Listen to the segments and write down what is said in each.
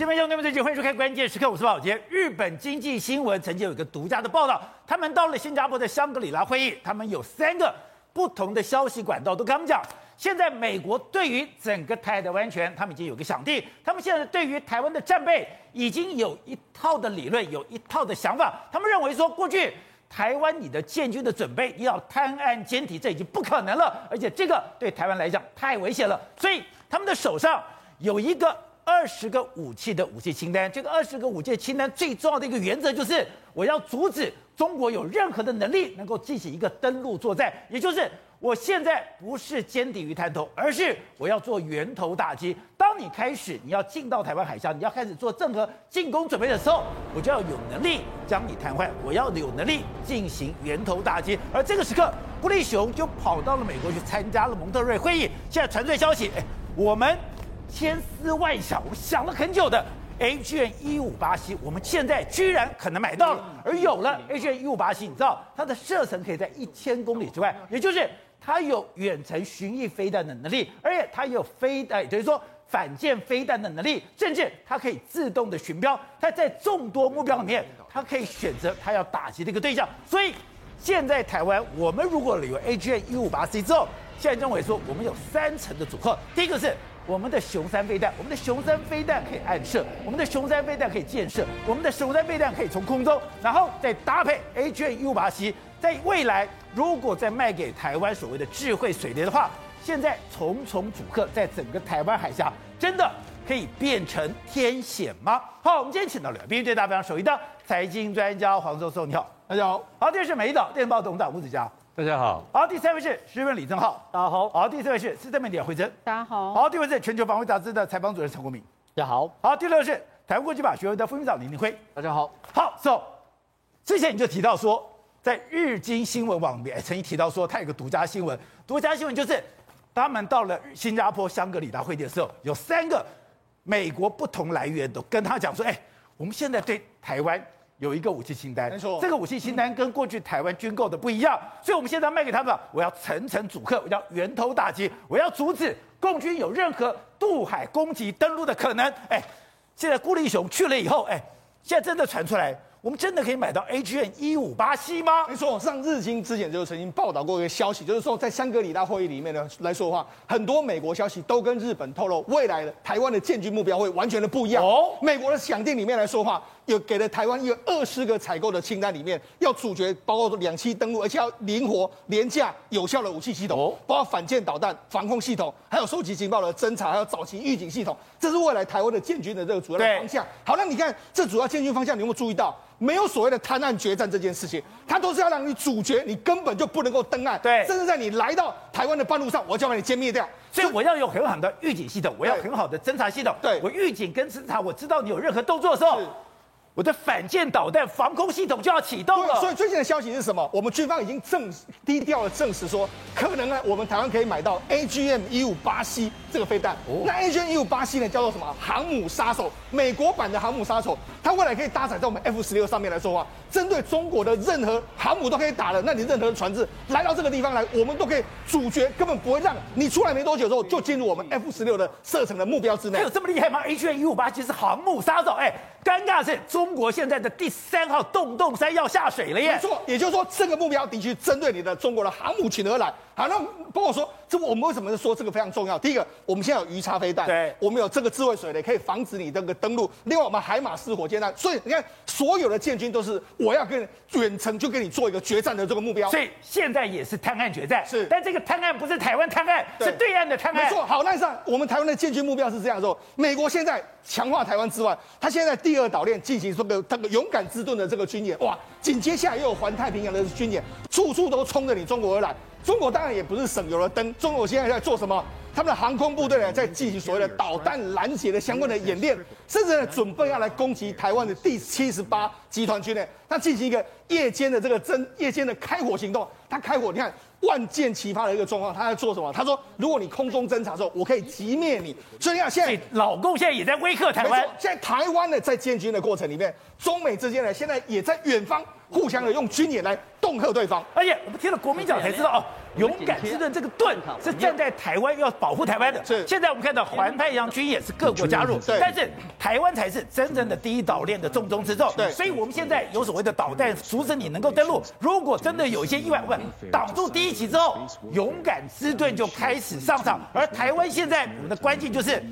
新闻兄弟们，最近欢迎收看关键时刻，我是宝杰。日本经济新闻曾经有一个独家的报道，他们到了新加坡的香格里拉会议，他们有三个不同的消息管道都跟他们讲，现在美国对于整个台的安全，他们已经有个想定，他们现在对于台湾的战备已经有一套的理论，有一套的想法，他们认为说过去台湾你的建军的准备要滩岸监体，这已经不可能了，而且这个对台湾来讲太危险了，所以他们的手上有一个。二十个武器的武器清单，这个二十个武器清单最重要的一个原则就是，我要阻止中国有任何的能力能够进行一个登陆作战，也就是我现在不是歼敌于滩头，而是我要做源头打击。当你开始你要进到台湾海峡，你要开始做任何进攻准备的时候，我就要有能力将你瘫痪，我要有能力进行源头打击。而这个时刻，布利熊就跑到了美国去参加了蒙特瑞会议。现在传出消息，哎，我们。千思万想，我想了很久的 H N 一五八 C，我们现在居然可能买到了，而有了 H N 一五八 C，你知道它的射程可以在一千公里之外，也就是它有远程巡弋飞弹的能力，而且它有飞弹，等于说反舰飞弹的能力，甚至它可以自动的寻标，它在众多目标里面，它可以选择它要打击的一个对象。所以现在台湾，我们如果有 AGM 一五八 C 之后，现在认为说我们有三层的组合，第一个是。我们的雄三飞弹，我们的雄三飞弹可以暗射，我们的雄三飞弹可以箭射，我们的雄三飞弹可以从空中，然后再搭配 AGM-158C，在未来如果再卖给台湾所谓的智慧水雷的话，现在重重阻隔，在整个台湾海峡真的可以变成天险吗？好，我们今天请到了编剧大非常熟悉的财经专家黄教授，你好，大家好。好，这是美丽岛电报董事长吴子嘉。大家好，好，第三位是时评李正浩，大家好，好，第四位是资深媒体惠珍，大家好，好，第五位是全球防卫杂志的采访主任陈国明，大家好，好，第六位是台湾国际法学会的副院长林廷辉，大家好，好，so 之前你就提到说，在日经新闻网里面曾经提到说，他有个独家新闻，独家新闻就是他们到了新加坡香格里拉会议的时候，有三个美国不同来源都跟他讲说，哎，我们现在对台湾。有一个武器清单，没错，这个武器清单跟过去台湾军购的不一样，所以我们现在卖给他们，我要层层阻吓，我要源头打击，我要阻止共军有任何渡海攻击登陆的可能。哎，现在顾立雄去了以后，哎，现在真的传出来。我们真的可以买到 A G N 一五八 C 吗？没错，上日经之前就曾经报道过一个消息，就是说在香格里拉会议里面呢来说的话，很多美国消息都跟日本透露，未来的台湾的建军目标会完全的不一样。哦，美国的想定里面来说的话，有给了台湾一个二十个采购的清单里面，要阻绝包括两栖登陆，而且要灵活、廉价、有效的武器系统，哦，包括反舰导弹、防空系统，还有收集情报的侦察，还有早期预警系统，这是未来台湾的建军的这个主要的方向。好，那你看这主要建军方向，你有没有注意到？没有所谓的滩岸决战这件事情，它都是要让你主角，你根本就不能够登岸。对，甚至在你来到台湾的半路上，我就要把你歼灭掉。所以我要有很好的预警系统，我要很好的侦察系统。对，我预警跟侦察，我知道你有任何动作的时候。我的反舰导弹防空系统就要启动了。所以最近的消息是什么？我们军方已经证低调的证实说，可能呢，我们台湾可以买到 AGM 一五八 C 这个飞弹。哦、那 AGM 一五八 C 呢，叫做什么？航母杀手，美国版的航母杀手。它未来可以搭载在我们 F 十六上面来说话，针对中国的任何航母都可以打的。那你任何的船只来到这个地方来，我们都可以主角根本不会让你出来没多久之后就进入我们 F 十六的射程的目标之内。有这么厉害吗？AGM 一五八 C 是航母杀手，哎。尴尬的是，中中国现在的第三号洞洞山要下水了耶！没错，也就是说，这个目标的确针对你的中国的航母群而来。好，那包括说，这我们为什么说这个非常重要？第一个，我们现在有鱼叉飞弹，对，我们有这个智慧水雷，可以防止你这个登陆。另外，我们海马式火箭弹，所以你看，所有的建军都是我要跟远程就跟你做一个决战的这个目标。所以现在也是滩岸决战，是，但这个滩岸不是台湾滩岸，是对岸的滩岸。没错。好，那上我们台湾的建军目标是这样说，美国现在强化台湾之外，他现在第二岛链进行这个这个勇敢之盾的这个军演，哇，紧接下来又有环太平洋的军演，处处都冲着你中国而来。中国当然也不是省油的灯，中国现在在做什么？他们的航空部队呢，在进行所谓的导弹拦截的相关的演练，甚至呢，准备要来攻击台湾的第七十八集团军呢，他进行一个夜间的这个真夜间的开火行动。他开火，你看万箭齐发的一个状况，他在做什么？他说，如果你空中侦察的时候，我可以击灭你。所以你看，现在老共现在也在威吓台湾。现在台湾呢，在建军的过程里面，中美之间呢，现在也在远方互相的用军演来恫吓对方。而且我们听了国民党才知道哦。勇敢之盾这个盾是站在台湾要保护台湾的。是。现在我们看到环太平洋军也是各国加入，但是台湾才是真正的第一岛链的重中之重。对。所以我们现在有所谓的导弹阻止你能够登陆。如果真的有一些意外，问挡住第一击之后，勇敢之盾就开始上场。而台湾现在我们的关键就是，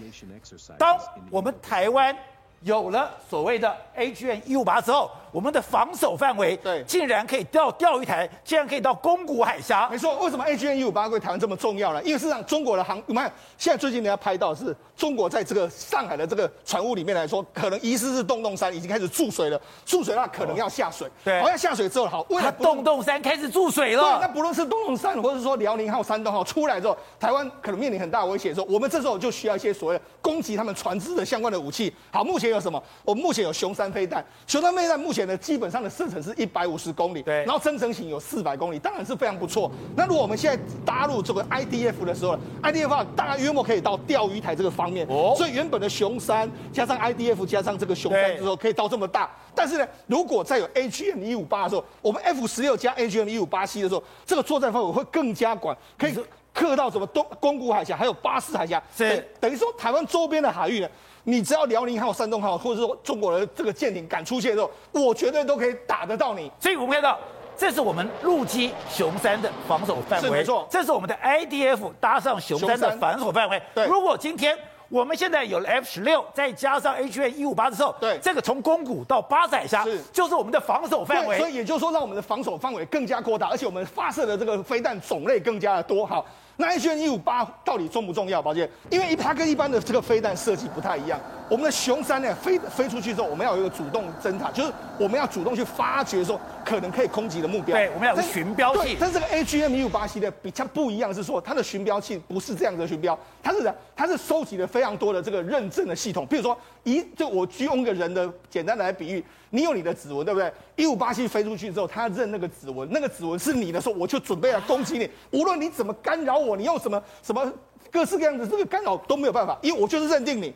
当我们台湾有了所谓的 AGM-158 之后。我们的防守范围对，竟然可以到钓鱼台，竟然可以到宫古海峡。没错，为什么 A G N 一五八对台湾这么重要呢？因为事实上，中国的航，我们看现在最近人家拍到是中国在这个上海的这个船坞里面来说，可能疑似是洞洞山已经开始注水了，注水那可能要下水。哦、对，好，像下水之后，好，为了洞洞山开始注水了。对，那不论是洞洞山，或者是说辽宁号、山东号出来之后，台湾可能面临很大的威胁的时候，我们这时候就需要一些所谓的攻击他们船只的相关的武器。好，目前有什么？我们目前有熊山飞弹，熊山飞弹目前的基本上的。射程是一百五十公里，对，然后增程型有四百公里，当然是非常不错。那如果我们现在搭入这个 IDF 的时候，IDF 啊，大概约莫可以到钓鱼台这个方面。哦，所以原本的熊山加上 IDF 加上这个熊山之后，可以到这么大。但是呢，如果再有 AGM 一五八的时候，我们 F 十六加 AGM 一五八 C 的时候，这个作战范围会更加广，可以克到什么东宫古海峡，还有巴士海峡，是等于说台湾周边的海域呢。你只要辽宁号、山东号，或者说中国的这个舰艇敢出现的时候，我绝对都可以打得到你。所以我们看到，这是我们陆基雄三的防守范围，没错。这是我们的 IDF 搭上雄三的防守范围。对，如果今天我们现在有了 F 十六，再加上 H N 一五八的时候，对，这个从宫古到巴士海峡，是就是我们的防守范围。所以也就是说，让我们的防守范围更加扩大，而且我们发射的这个飞弹种类更加的多。好。那 AGM-158 到底重不重要，宝杰？因为它跟一般的这个飞弹设计不太一样。我们的熊三呢，飞飞出去之后，我们要有一个主动侦察，就是我们要主动去发掘说可能可以空袭的目标。对，我们要有寻标器。但是这个 H M 一五八系列比较不一样，是说它的寻标器不是这样的寻标，它是它是收集了非常多的这个认证的系统。比如说，一就我用一个人的简单的来比喻，你有你的指纹，对不对？一五八七飞出去之后，他认那个指纹，那个指纹是你的时候，我就准备来攻击你。无论你怎么干扰我，你用什么什么各式各样的这个干扰都没有办法，因为我就是认定你。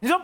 你说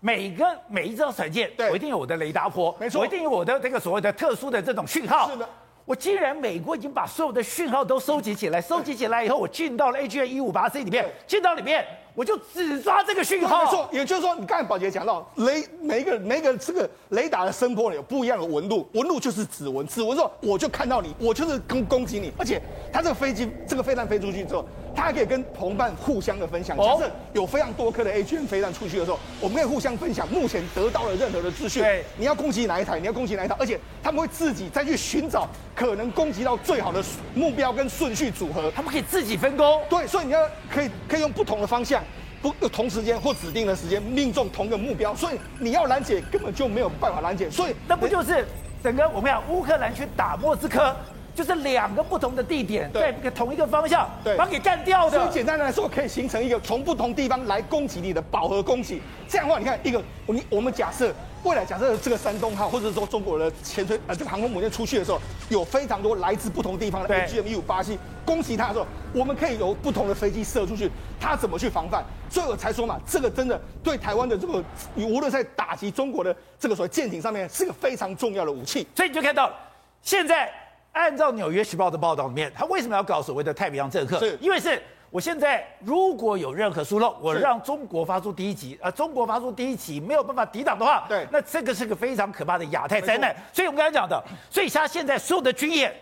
每个每一艘船舰，对，我一定有我的雷达波，没错，我一定有我的这个所谓的特殊的这种讯号。是的。我既然美国已经把所有的讯号都收集起来，收集起来以后，我进到了 AGM 一五八 C 里面，进到里面，我就只抓这个讯号。没错，也就是说，你刚才宝杰讲到雷，每一个每一个这个雷达的声波有不一样的纹路，纹路就是指纹，指纹之后我就看到你，我就是攻攻击你，而且它这个飞机这个飞弹飞出去之后。它还可以跟同伴互相的分享，假设有非常多颗的 AGM 飞弹出去的时候，我们可以互相分享目前得到了任何的资讯。对，你要攻击哪一台？你要攻击哪一台？而且他们会自己再去寻找可能攻击到最好的目标跟顺序组合，他们可以自己分工。对，所以你要可以可以用不同的方向，不同时间或指定的时间命中同一个目标，所以你要拦截根本就没有办法拦截。所以那不就是整个我们讲乌克兰去打莫斯科？就是两个不同的地点，在一个同一个方向，对，把它给干掉的。所以简单来说，可以形成一个从不同地方来攻击你的饱和攻击。这样的话，你看一个，你我们假设未来假设这个山东号或者说中国的潜水呃这个航空母舰出去的时候，有非常多来自不同地方的 AGM-158C 攻击它的时候，我们可以由不同的飞机射出去，它怎么去防范？所以我才说嘛，这个真的对台湾的这个，你无论在打击中国的这个所谓舰艇上面，是个非常重要的武器。所以你就看到现在。按照《纽约时报》的报道里面，他为什么要搞所谓的太平洋政客？是因为是我现在如果有任何疏漏，我让中国发出第一击，啊中国发出第一击没有办法抵挡的话，对，那这个是个非常可怕的亚太灾难。所以我们刚才讲的，所以他现在所有的军演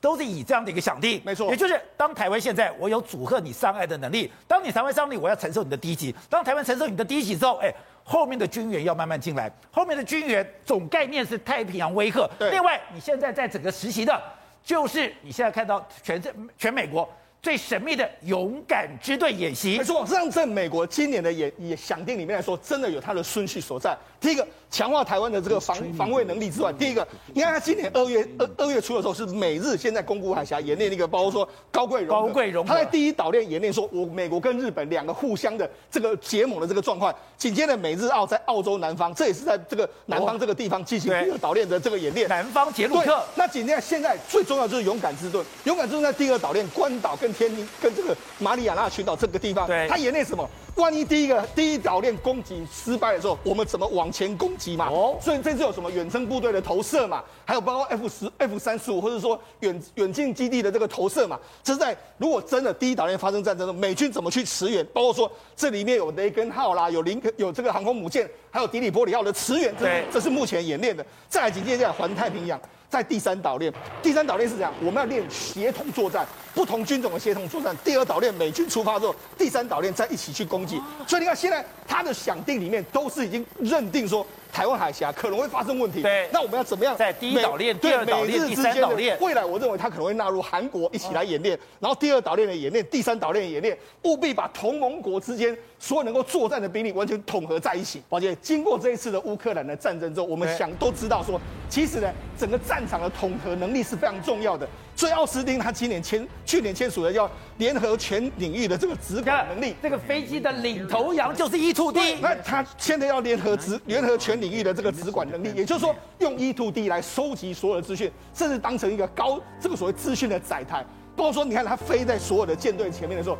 都是以这样的一个想定，没错，也就是当台湾现在我有阻吓你上岸的能力，当你台湾上岸，我要承受你的第一击，当台湾承受你的第一击之后，哎。后面的军援要慢慢进来，后面的军援总概念是太平洋威吓。对，另外你现在在整个实习的，就是你现在看到全全美国最神秘的勇敢之队演习。没错，让在美国今年的演演想定里面来说，真的有它的顺序所在。第一个。强化台湾的这个防防卫能力之外，第一个，你看他今年二月二二月初的时候，是美日现在宫古海峡演练那个，包括说高贵荣，高贵荣，他在第一岛链演练，说我美国跟日本两个互相的这个结盟的这个状况。紧接着美日澳在澳洲南方，这也是在这个南方这个地方进行第二岛链的这个演练。南方杰洛克。那紧接着现在最重要就是勇敢之盾，勇敢之盾在第二岛链关岛跟跟天宁跟这个马里亚纳群岛这个地方，对，他演练什么？万一第一个第一岛链攻击失败的时候，我们怎么往前攻击嘛？哦，所以这次有什么远征部队的投射嘛？还有包括 F 十、F 三十五，或者说远远近基地的这个投射嘛？这是在如果真的第一岛链发生战争的，美军怎么去驰援？包括说这里面有雷根号啦，有林肯有这个航空母舰，还有迪里波里号的驰援，这是这是目前演练的。再来紧接着环太平洋。在第三岛链，第三岛链是这样，我们要练协同作战，不同军种的协同作战。第二岛链美军出发之后，第三岛链再一起去攻击。所以你看，现在他的想定里面都是已经认定说。台湾海峡可能会发生问题，对，那我们要怎么样？在第一岛链、第二岛链、第三岛链，未来我认为他可能会纳入韩国一起来演练，然后第二岛链的演练、第三岛链的演练，务必把同盟国之间所有能够作战的兵力完全统合在一起。而且，经过这一次的乌克兰的战争之后，我们想都知道说，其实呢，整个战场的统合能力是非常重要的。所以奥斯汀他今年签、去年签署的叫联合全领域的这个指管能力，这个飞机的领头羊就是 E-2D。那他现在要联合指联合全领域的这个指管能力，也就是说用 E-2D 来收集所有的资讯，甚至当成一个高这个所谓资讯的载台。包括说，你看它飞在所有的舰队前面的时候，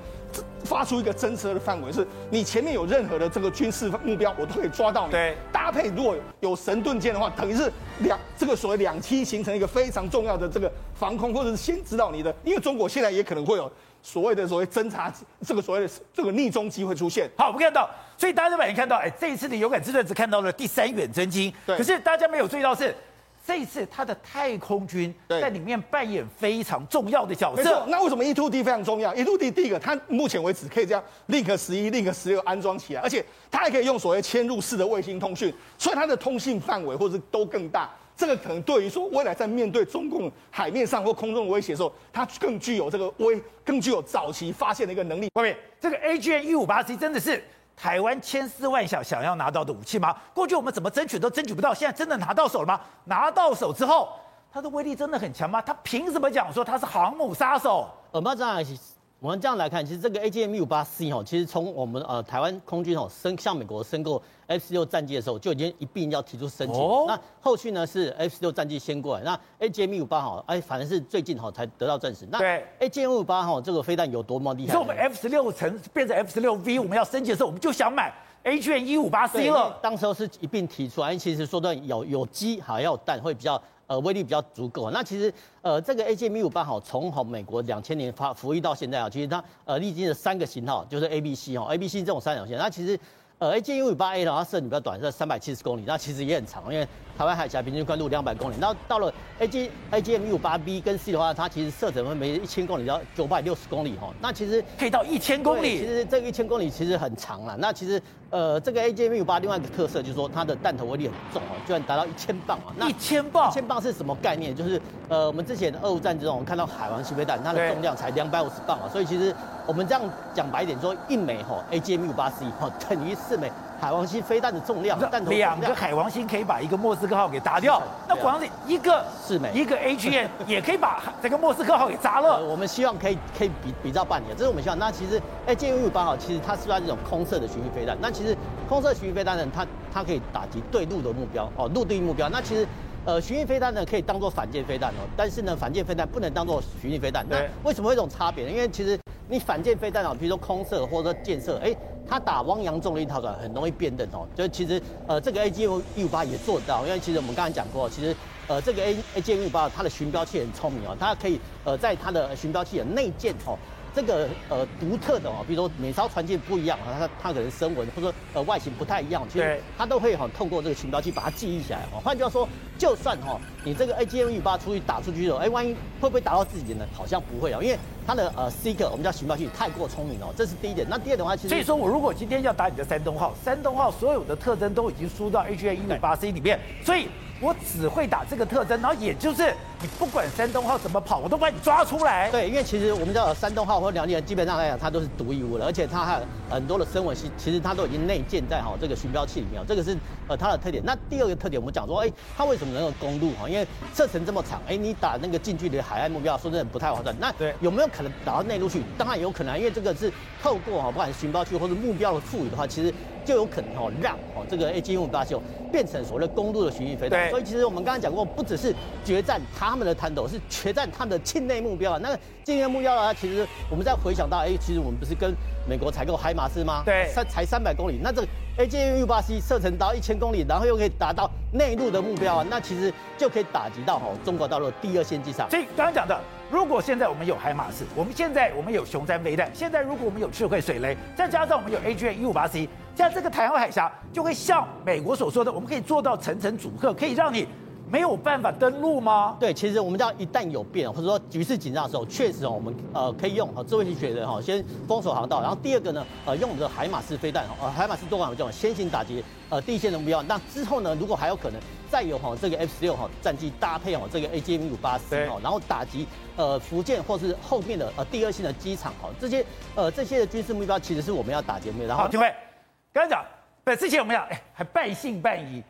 发出一个侦测的范围，是你前面有任何的这个军事目标，我都可以抓到你。对，搭配如果有神盾舰的话，等于是两这个所谓两栖形成一个非常重要的这个防空，或者是先知道你的，因为中国现在也可能会有所谓的所谓侦察这个所谓的这个逆中机会出现。好，我们看到，所以大家都没看到，哎，这一次的勇敢之盾只看到了第三远征机，对，可是大家没有注意到是。这一次，他的太空军在里面扮演非常重要的角色。没错，那为什么 E-2D 非常重要？E-2D 第一个，它目前为止可以这样 Link 十一、Link 十六安装起来，而且它还可以用所谓嵌入式的卫星通讯，所以它的通信范围或者都更大。这个可能对于说未来在面对中共海面上或空中的威胁的时候，它更具有这个威，更具有早期发现的一个能力。外面，这个 AGM 一五八 C 真的是。台湾千思万想想要拿到的武器吗？过去我们怎么争取都争取不到，现在真的拿到手了吗？拿到手之后，它的威力真的很强吗？它凭什么讲说它是航母杀手？呃，马上。我们这样来看，其实这个 AGM-158C 哦，其实从我们呃台湾空军哦申向美国申购 F 十六战机的时候，就已经一并要提出申请。哦、那后续呢是 F 十六战机先过来，那 AGM-158 哈，哎，反正是最近哈才得到证实。那 AGM-158 哈这个飞弹有多么厉害？所以我们 F 十六成变成 F 十六 V，我们要升级的时候，我们就想买 AGM-158C 了。当时候是一并提出来，其实说的有有机还要有弹会比较。呃，威力比较足够。那其实，呃，这个 AGM-158 哈，从好美国两千年发服役到现在啊，其实它呃历经了三个型号，就是 A、B、C 哈，A、B、C 这种三角形。那其实，呃，AGM-158A 的话，射程比较短，是三百七十公里，那其实也很长，因为台湾海峡平均宽度两百公里。那到了 AG AGM-158B 跟 C 的话，它其实射程会每一千公里到九百六十公里哈。那其实可以到一千公里。其实这个一千公里其实很长了。那其实。呃，这个 AGM-158 另外一个特色就是说，它的弹头威力很重哦，居然达到一千磅啊！那一千磅，一千磅是什么概念？就是呃，我们之前的俄乌战争中，我们看到海王星飞弹，它的重量才两百五十磅啊，所以其实我们这样讲白一点说，一枚哈 AGM-158C 哈等于四枚海王星飞弹的重量，弹头两个海王星可以把一个莫斯科号给打掉。那光是一个四枚，一个 HN 也可以把这个莫斯科号给砸了。我们希望可以可以比比照半年，这是我们希望。那其实 AGM-158 哈，其实它是算这种空射的巡弋飞弹，那其实。空射巡弋飞弹呢，它它可以打击对陆的目标哦，陆地目标。那其实，呃，巡弋飞弹呢可以当做反舰飞弹哦，但是呢，反舰飞弹不能当做巡弋飞弹。那为什么会这种差别呢？因为其实你反舰飞弹啊，比如说空射或者说建射，哎，他打汪洋重力套转很容易辨认哦。就其实，呃，这个 A G O 一五八也做到，因为其实我们刚才讲过，其实，呃，这个 A AGM-158 它的巡标器很聪明哦，它可以呃在它的巡标器的内建哦。这个呃独特的哦，比如说每艘船舰不一样啊，它它可能声纹或者说呃外形不太一样，其实它都会哈通过这个寻标器把它记忆起来哦。换句话说，就算哈你这个 AGM 一八出去打出去的，哎，万一会不会打到自己呢？好像不会啊，因为它的呃 Seeker 我们叫寻标器太过聪明哦，这是第一点。那第二的话，其实所以说我如果今天要打你的山东号，山东号所有的特征都已经输到 AGM-158C 里面，所以。我只会打这个特征，然后也就是你不管山东号怎么跑，我都把你抓出来。对，因为其实我们知道山东号或辽宁号基本上来讲，它都是独一无二，而且它还有很多的声纹，其其实它都已经内建在哈这个巡标器里面，这个是呃它的特点。那第二个特点，我们讲说，哎，它为什么能够攻陆哈？因为射程这么长，哎，你打那个近距离的海岸目标，说真的不太划算。那对有没有可能打到内陆去？当然有可能，因为这个是透过哈不管是寻标器或者目标的赋予的话，其实就有可能哈让哦这个 AGM-158C 变成所谓的公路的巡弋飞弹。所以其实我们刚刚讲过，不只是决战他们的滩头，是决战他们的境内目标啊。那境内目标呢？其实我们再回想到，哎，其实我们不是跟美国采购海马斯吗？对，三才三百公里，那这个 AGM-158C 射程到一千公里，然后又可以达到内陆的目标啊，那其实就可以打击到吼中国大陆的第二线机场。所以刚刚讲的，如果现在我们有海马斯，我们现在我们有雄三飞弹，现在如果我们有智慧水雷，再加上我们有 AGM-158C，现在这个台湾海峡就会像美国所说的，我们可以做到层层阻隔，可以让你。没有办法登陆吗？对，其实我们知道一旦有变，或者说局势紧张的时候，确实哦，我们呃可以用智慧型学的哈先封锁航道，然后第二个呢，呃用我们的海马斯飞弹，呃海马斯多管这种先行打击呃第一线的目标。那之后呢，如果还有可能再有哈这个 F 十六哈战机搭配哦这个 AGM 五八 C 哈，然后打击呃福建或是后面的呃第二线的机场哈，这些呃这些的军事目标其实是我们要打击的。然后，好，廷辉，刚才讲，不，之前我们讲，哎，还半信半疑。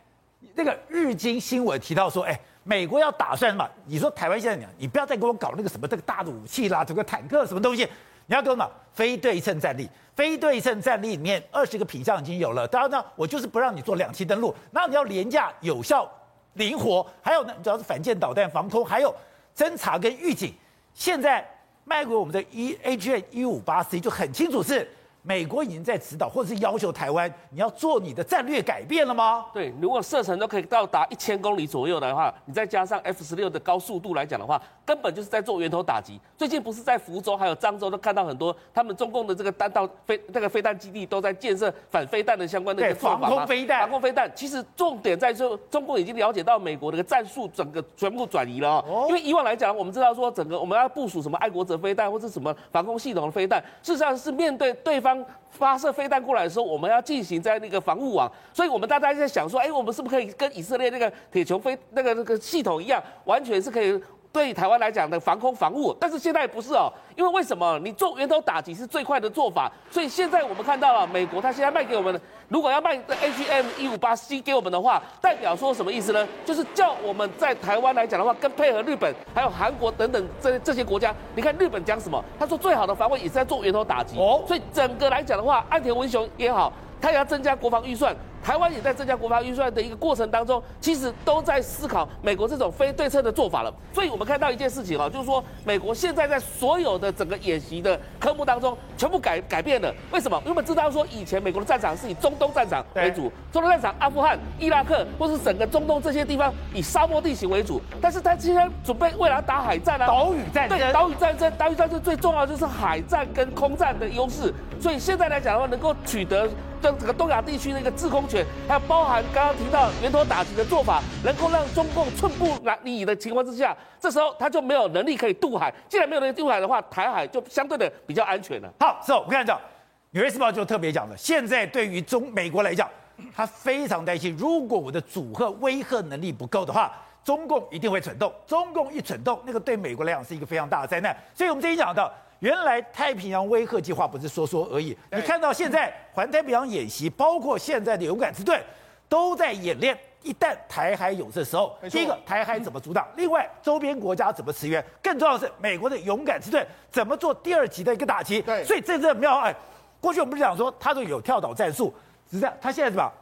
那个日经新闻提到说，哎，美国要打算什么？你说台湾现在讲，你不要再给我搞那个什么这个大的武器啦，这个坦克什么东西，你要给我嘛非对称战力，非对称战力里面二十个品项已经有了。当然呢，我就是不让你做两栖登陆，那你要廉价、有效、灵活，还有呢，主要是反舰导弹防空，还有侦察跟预警。现在卖给我们的 E AGM 一五八 C 就很清楚是。美国已经在指导，或者是要求台湾，你要做你的战略改变了吗？对，如果射程都可以到达一千公里左右的话，你再加上 F 十六的高速度来讲的话，根本就是在做源头打击。最近不是在福州还有漳州都看到很多他们中共的这个弹道飞那个飞弹基地都在建设反飞弹的相关的一个防空飞弹。防空飞弹，其实重点在说，中共已经了解到美国的战术整个全部转移了哦。因为以往来讲，我们知道说整个我们要部署什么爱国者飞弹或者什么防空系统的飞弹，事实上是面对对方。发射飞弹过来的时候，我们要进行在那个防护网，所以我们大家在想说，哎，我们是不是可以跟以色列那个铁球飞那个那个系统一样，完全是可以。对台湾来讲的防空防务，但是现在不是哦，因为为什么？你做源头打击是最快的做法，所以现在我们看到了美国，他现在卖给我们，如果要卖 AGM 一五八 C 给我们的话，代表说什么意思呢？就是叫我们在台湾来讲的话，跟配合日本还有韩国等等这这些国家，你看日本讲什么？他说最好的防卫也是在做源头打击哦，所以整个来讲的话，岸田文雄也好，他也要增加国防预算。台湾也在增加国防预算的一个过程当中，其实都在思考美国这种非对称的做法了。所以我们看到一件事情啊，就是说美国现在在所有的整个演习的科目当中，全部改改变了。为什么？因为我们知道说以前美国的战场是以中东战场为主，中东战场阿富汗、伊拉克或是整个中东这些地方以沙漠地形为主。但是他今天准备未来打海战啊，岛屿战争。对，岛屿战争，岛屿战争最重要就是海战跟空战的优势。所以现在来讲的话，能够取得。让整个东亚地区的一个制空权，还有包含刚刚提到源头打击的做法，能够让中共寸步难离的情况之下，这时候他就没有能力可以渡海。既然没有能力渡海的话，台海就相对的比较安全了。好，是，我跟你讲《纽约时报》就特别讲了，现在对于中美国来讲，他非常担心，如果我的阻吓威吓能力不够的话，中共一定会蠢动。中共一蠢动，那个对美国来讲是一个非常大的灾难。所以我们这一讲到。原来太平洋威吓计划不是说说而已，你看到现在环太平洋演习，包括现在的勇敢之盾，都在演练。一旦台海有事的时候，第一个台海怎么阻挡？另外周边国家怎么驰援？更重要的是美国的勇敢之盾怎么做第二级的一个打击？对，所以这这妙哎，过去我们不是讲说他都有跳岛战术，是这样，他现在是吧？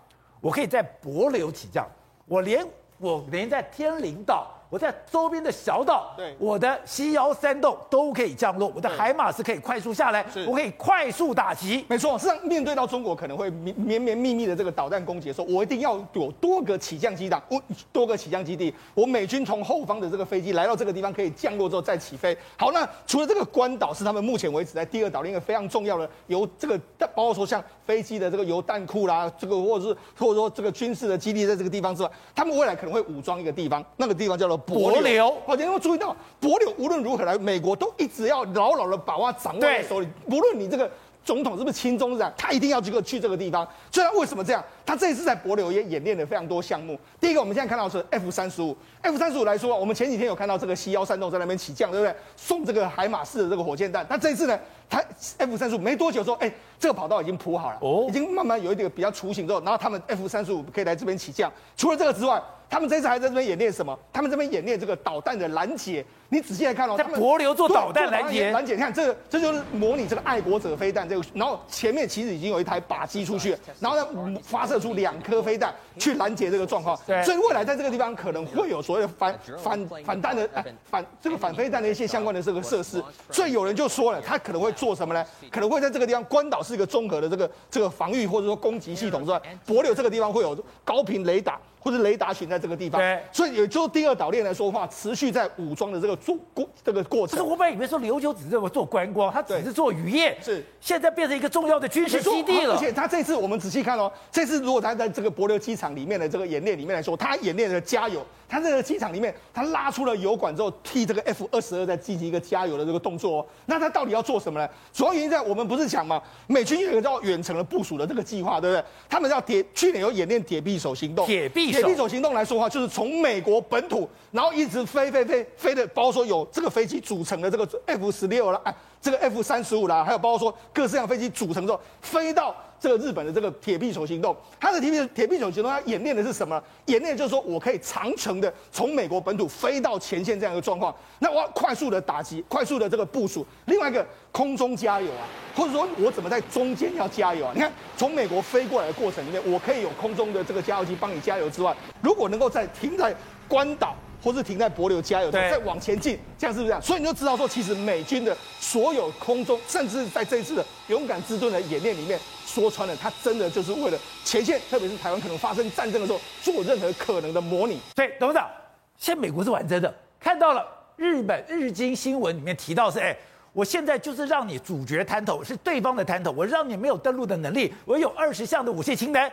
我可以在帛琉起降，我连我连在天灵岛。我在周边的小岛，对，我的西幺三洞都可以降落，我的海马是可以快速下来，我可以快速打击。没错，实际上面对到中国可能会绵绵绵密密的这个导弹攻击的时候，我一定要有多个起降机档，我多个起降基地，我美军从后方的这个飞机来到这个地方可以降落之后再起飞。好，那除了这个关岛是他们目前为止在第二岛链一个非常重要的，由这个包括说像飞机的这个油弹库啦，这个或者是或者说这个军事的基地在这个地方之外，他们未来可能会武装一个地方，那个地方叫做。帛琉，好，你有注意到，帛琉无论如何来，美国都一直要牢牢的把握掌握在手里。无论你这个总统是不是亲中是他一定要这个去这个地方。虽然为什么这样？他这一次在帛琉也演练了非常多项目。第一个，我们现在看到是 F 三十五，F 三十五来说，我们前几天有看到这个 C 幺三栋在那边起降，对不对？送这个海马式的这个火箭弹。那这一次呢，他 F 三十五没多久说，哎，这个跑道已经铺好了，哦，已经慢慢有一点比较雏形之后，然后他们 F 三十五可以来这边起降。除了这个之外，他们这次还在这边演练什么？他们这边演练这个导弹的拦截。你仔细来看哦，在柏流做导弹拦截，拦截。你看这个，这就是模拟这个爱国者飞弹这个。然后前面其实已经有一台靶机出去，然后呢发射出两颗飞弹去拦截这个状况。对，所以未来在这个地方可能会有所谓的反反反弹的、哎、反这个反飞弹的一些相关的这个设施。所以有人就说了，他可能会做什么呢？可能会在这个地方，关岛是一个综合的这个这个防御或者说攻击系统之外，帛琉这个地方会有高频雷达。或者雷达群在这个地方，对，所以也就第二岛链来说的话，持续在武装的这个做过这个过程。可是我本来以为说琉球只是做观光，它只是做渔业，是现在变成一个重要的军事基地了。而且它这次我们仔细看哦，这次如果它在这个博流机场里面的这个演练里面来说，它演练的加油。他这个机场里面，他拉出了油管之后，替这个 F 二十二在进行一个加油的这个动作哦。那他到底要做什么呢？主要原因在我们不是讲吗？美军有一个叫远程的部署的这个计划，对不对？他们要铁，去年有演练铁臂手行动。铁臂手。铁臂手行动来说的话，就是从美国本土，然后一直飞飞飞飞的，包括说有这个飞机组成的这个 F 十六啦，哎，这个 F 三十五啦，还有包括说各式各样飞机组成之后飞到。这个日本的这个铁臂手行动，它的铁臂铁臂手行动，它演练的是什么？演练就是说我可以长程的从美国本土飞到前线这样一个状况，那我要快速的打击，快速的这个部署。另外一个空中加油啊，或者说我怎么在中间要加油啊？你看从美国飞过来的过程里面，我可以有空中的这个加油机帮你加油之外，如果能够在停在关岛。或是停在柏流加油站，再往前进，这样是不是这样？所以你就知道说，其实美军的所有空中，甚至在这一次的勇敢之盾的演练里面，说穿了，他真的就是为了前线，特别是台湾可能发生战争的时候，做任何可能的模拟。所以董事长，现在美国是玩真的，看到了日本日经新闻里面提到是，哎，我现在就是让你主角滩头是对方的滩头，我让你没有登陆的能力，我有二十项的武器清单。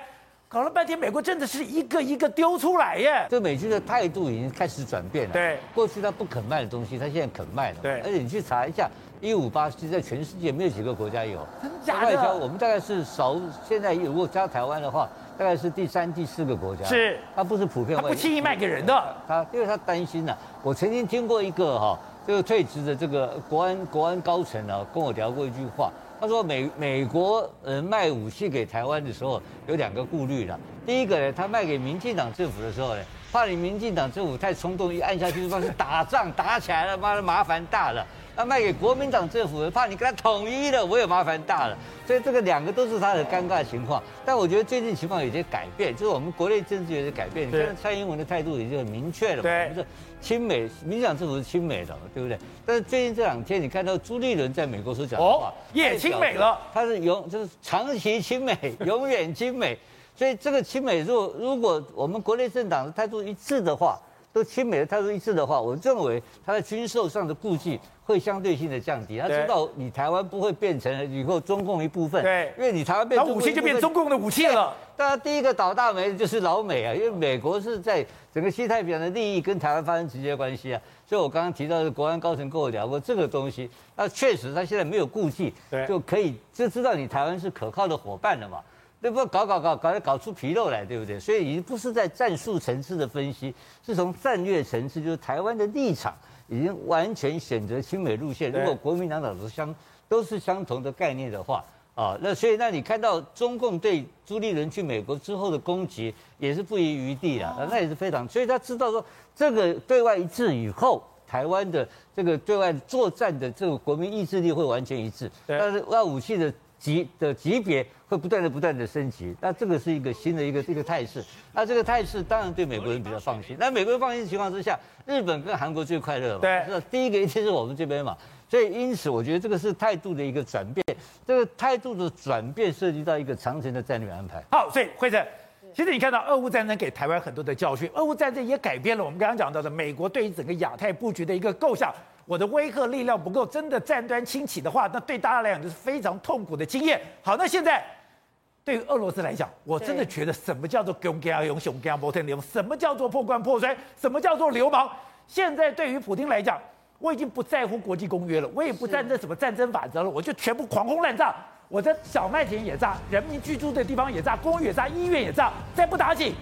搞了半天，美国真的是一个一个丢出来耶！这美军的态度已经开始转变了。对，过去他不肯卖的东西，他现在肯卖了。对，而且你去查一下，一五八其实在全世界没有几个国家有。真假的？外交我们大概是少，现在如果加台湾的话，大概是第三、第四个国家。是，他不是普遍。他不轻易卖给人的。他因为他担心呐、啊。我曾经听过一个哈，这个退职的这个国安国安高层啊，跟我聊过一句话。他说美美国呃卖武器给台湾的时候有两个顾虑的。第一个呢，他卖给民进党政府的时候呢，怕你民进党政府太冲动，一按下去，说是打仗打起来了，妈的麻烦大了。那卖给国民党政府，怕你跟他统一了，我也麻烦大了。所以这个两个都是他的尴尬情况。但我觉得最近情况有些改变，就是我们国内政治有些改变。你看蔡英文的态度已经很明确了不是亲美，民进党政府是亲美的，对不对？但是最近这两天，你看到朱立伦在美国所讲的话，哦，也亲美了，他是永就是长期亲美，永远亲美。所以这个亲美，如果如果我们国内政党的态度一致的话，都亲美的态度一致的话，我认为他在军售上的顾忌会相对性的降低。他知道你台湾不会变成以后中共一部分，对，因为你台湾变成武器就变中共的武器了。当然，第一个倒大霉的就是老美啊，因为美国是在整个西太平洋的利益跟台湾发生直接关系啊。所以我刚刚提到的国安高层跟我聊过这个东西，那确实他现在没有顾忌，就可以就知道你台湾是可靠的伙伴了嘛。对不？搞搞搞搞搞出纰漏来，对不对？所以已经不是在战术层次的分析，是从战略层次，就是台湾的立场已经完全选择亲美路线。如果国民党党是相都是相同的概念的话，啊，那所以那你看到中共对朱立伦去美国之后的攻击也是不遗余力啊，那也是非常。所以他知道说，这个对外一致以后，台湾的这个对外作战的这个国民意志力会完全一致，但是那武器的。级的级别会不断的不断的升级，那这个是一个新的一个一个态势，那这个态势当然对美国人比较放心。那美国人放心的情况之下，日本跟韩国最快乐嘛，对，是第一个一定是我们这边嘛，所以因此我觉得这个是态度的一个转变，这个态度的转变涉及到一个长程的战略安排。好，所以惠贞，其实你看到俄乌战争给台湾很多的教训，俄乌战争也改变了我们刚刚讲到的美国对于整个亚太布局的一个构想。我的威吓力量不够，真的战端兴起的话，那对大家来讲就是非常痛苦的经验。好，那现在对于俄罗斯来讲，我真的觉得什么叫做勇敢英雄，勇不天什么叫做破罐破摔，什么叫做流氓？现在对于普京来讲，我已经不在乎国际公约了，我也不在什么战争法则了，我就全部狂轰滥炸，我的小麦田也炸，人民居住的地方也炸，公寓也炸，医院也炸，再不打紧。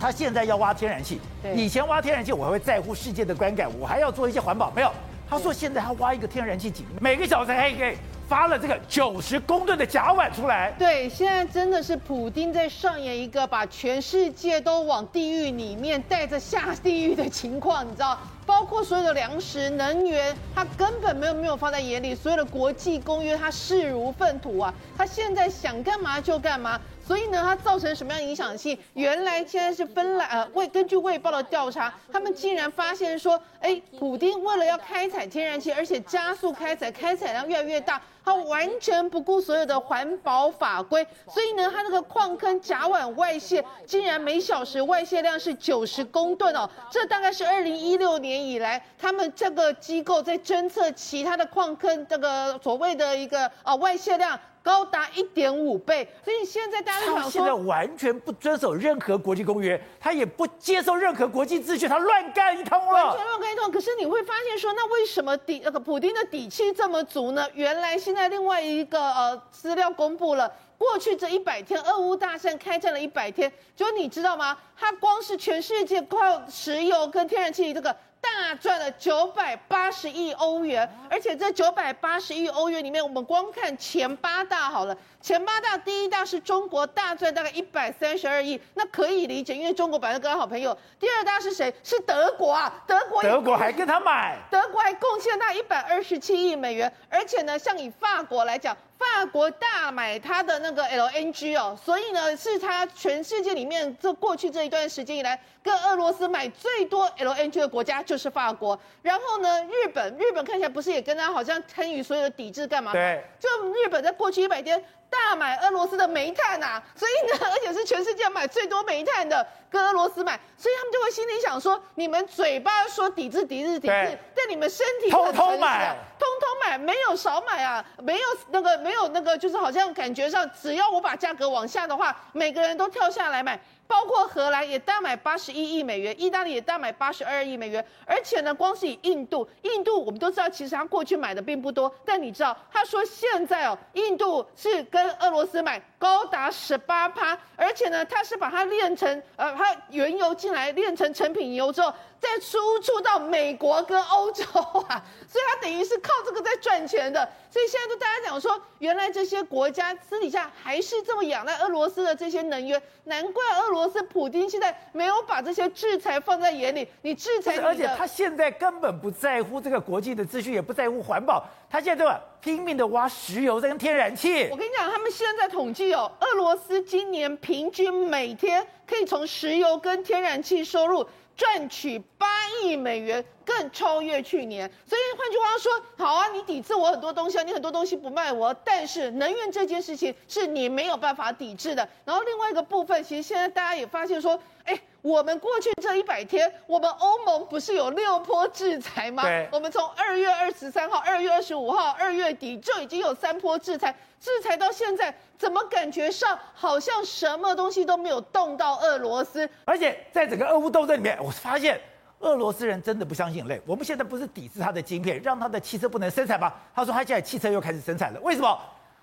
他现在要挖天然气，以前挖天然气我还会在乎世界的观感，我还要做一些环保，没有。他说现在他挖一个天然气井，每个小时还给发了这个九十公吨的甲烷出来。对，现在真的是普丁在上演一个把全世界都往地狱里面带着下地狱的情况，你知道？包括所有的粮食、能源，他根本没有没有放在眼里。所有的国际公约，他视如粪土啊！他现在想干嘛就干嘛。所以呢，它造成什么样的影响性？原来现在是芬兰呃，卫根据卫报的调查，他们竟然发现说，哎，普丁为了要开采天然气，而且加速开采，开采量越来越大，他完全不顾所有的环保法规。所以呢，他那个矿坑甲烷外泄，竟然每小时外泄量是九十公吨哦，这大概是二零一六年以来，他们这个机构在侦测其他的矿坑这个所谓的一个呃外泄量。高达一点五倍，所以现在大家都想现在完全不遵守任何国际公约，他也不接受任何国际秩序，他乱干一通了，完全乱干一通。可是你会发现说，那为什么底那个普丁的底气这么足呢？原来现在另外一个呃资料公布了，过去这一百天，俄乌大战开战了一百天，就你知道吗？他光是全世界靠石油跟天然气这个。大赚了九百八十亿欧元，而且这九百八十亿欧元里面，我们光看前八大好了。前八大第一大是中国，大赚大概一百三十二亿，那可以理解，因为中国本来跟他好朋友。第二大是谁？是德国啊，德国德国还跟他买，德国还贡献他一百二十七亿美元，而且呢，像以法国来讲。法国大买它的那个 LNG 哦，所以呢，是它全世界里面这过去这一段时间以来跟俄罗斯买最多 LNG 的国家就是法国。然后呢，日本，日本看起来不是也跟他好像参与所有的抵制干嘛？对，就日本在过去一百天。大买俄罗斯的煤炭呐、啊，所以呢，而且是全世界买最多煤炭的，跟俄罗斯买，所以他们就会心里想说：你们嘴巴说抵制、抵制、抵制，但你们身体通通买，通通买，没有少买啊，没有那个，没有那个，就是好像感觉上，只要我把价格往下的话，每个人都跳下来买。包括荷兰也单买八十一亿美元，意大利也单买八十二亿美元，而且呢，光是以印度，印度我们都知道，其实他过去买的并不多，但你知道，他说现在哦，印度是跟俄罗斯买高达十八趴，而且呢，他是把它炼成，呃，它原油进来炼成成品油之后。再输出到美国跟欧洲啊，所以他等于是靠这个在赚钱的。所以现在都大家讲说，原来这些国家私底下还是这么仰赖俄罗斯的这些能源，难怪俄罗斯普京现在没有把这些制裁放在眼里。你制裁，而且他现在根本不在乎这个国际的秩序，也不在乎环保，他现在对吧？拼命的挖石油跟天然气。我跟你讲，他们现在统计哦，俄罗斯今年平均每天可以从石油跟天然气收入。赚取八亿美元，更超越去年。所以换句话说，好啊，你抵制我很多东西啊，你很多东西不卖我，但是能源这件事情是你没有办法抵制的。然后另外一个部分，其实现在大家也发现说，哎，我们过去这一百天，我们欧盟不是有六波制裁吗？我们从二月二十三号、二月二十五号、二月底就已经有三波制裁。制裁到现在，怎么感觉上好像什么东西都没有动到俄罗斯？而且在整个俄乌斗争里面，我发现俄罗斯人真的不相信人类。我们现在不是抵制他的晶片，让他的汽车不能生产吗？他说他现在汽车又开始生产了，为什么？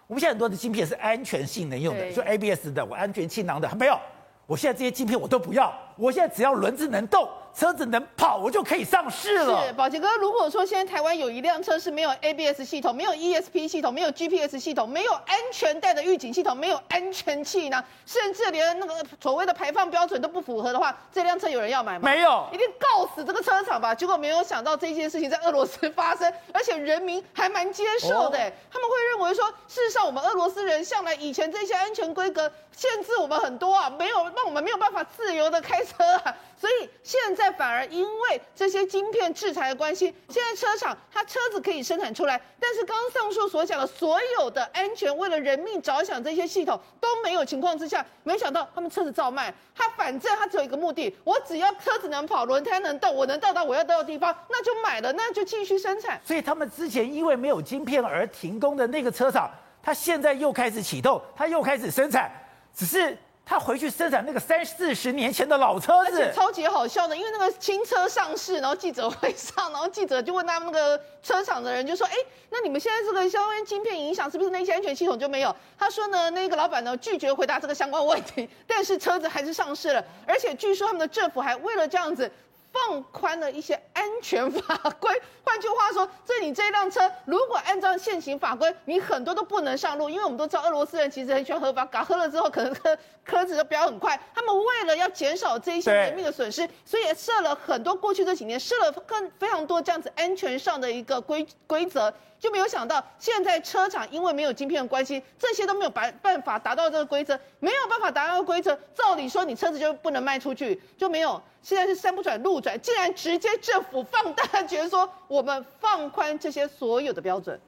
我们现在很多的晶片是安全性能用的，就 ABS 的，我安全气囊的，还没有。我现在这些晶片我都不要，我现在只要轮子能动。车子能跑，我就可以上市了。是，宝杰哥，如果说现在台湾有一辆车是没有 ABS 系统、没有 ESP 系统、没有 GPS 系统、没有安全带的预警系统、没有安全气囊，甚至连那个所谓的排放标准都不符合的话，这辆车有人要买吗？没有，一定告死这个车厂吧。结果没有想到这件事情在俄罗斯发生，而且人民还蛮接受的。哦、他们会认为说，事实上我们俄罗斯人向来以前这些安全规格限制我们很多啊，没有让我们没有办法自由的开车啊。所以现在反而因为这些晶片制裁的关系，现在车厂它车子可以生产出来，但是刚刚上述所讲的所有的安全，为了人命着想，这些系统都没有情况之下，没想到他们车子照卖。他反正他只有一个目的，我只要车子能跑，轮胎能动，我能到达我要到的地方，那就买了，那就继续生产。所以他们之前因为没有晶片而停工的那个车厂，他现在又开始启动，他又开始生产，只是。他回去生产那个三四十年前的老车子，超级好笑的，因为那个新车上市，然后记者会上，然后记者就问他们那个车厂的人，就说：“哎，那你们现在这个相关晶片影响是不是那些安全系统就没有？”他说呢，那个老板呢拒绝回答这个相关问题，但是车子还是上市了，而且据说他们的政府还为了这样子放宽了一些安全法规。换句话说，这你这辆车如果按照现行法规，你很多都不能上路，因为我们都知道俄罗斯人其实很喜欢喝法，嘎喝了之后可能车车子就飙很快。他们为了要减少这一些人命的损失，所以设了很多过去这几年设了更非常多这样子安全上的一个规规则。就没有想到，现在车厂因为没有晶片的关系，这些都没有办办法达到这个规则，没有办法达到规则。照理说，你车子就不能卖出去，就没有。现在是山不转路转，竟然直接政府放大 觉得说，我们放宽这些所有的标准。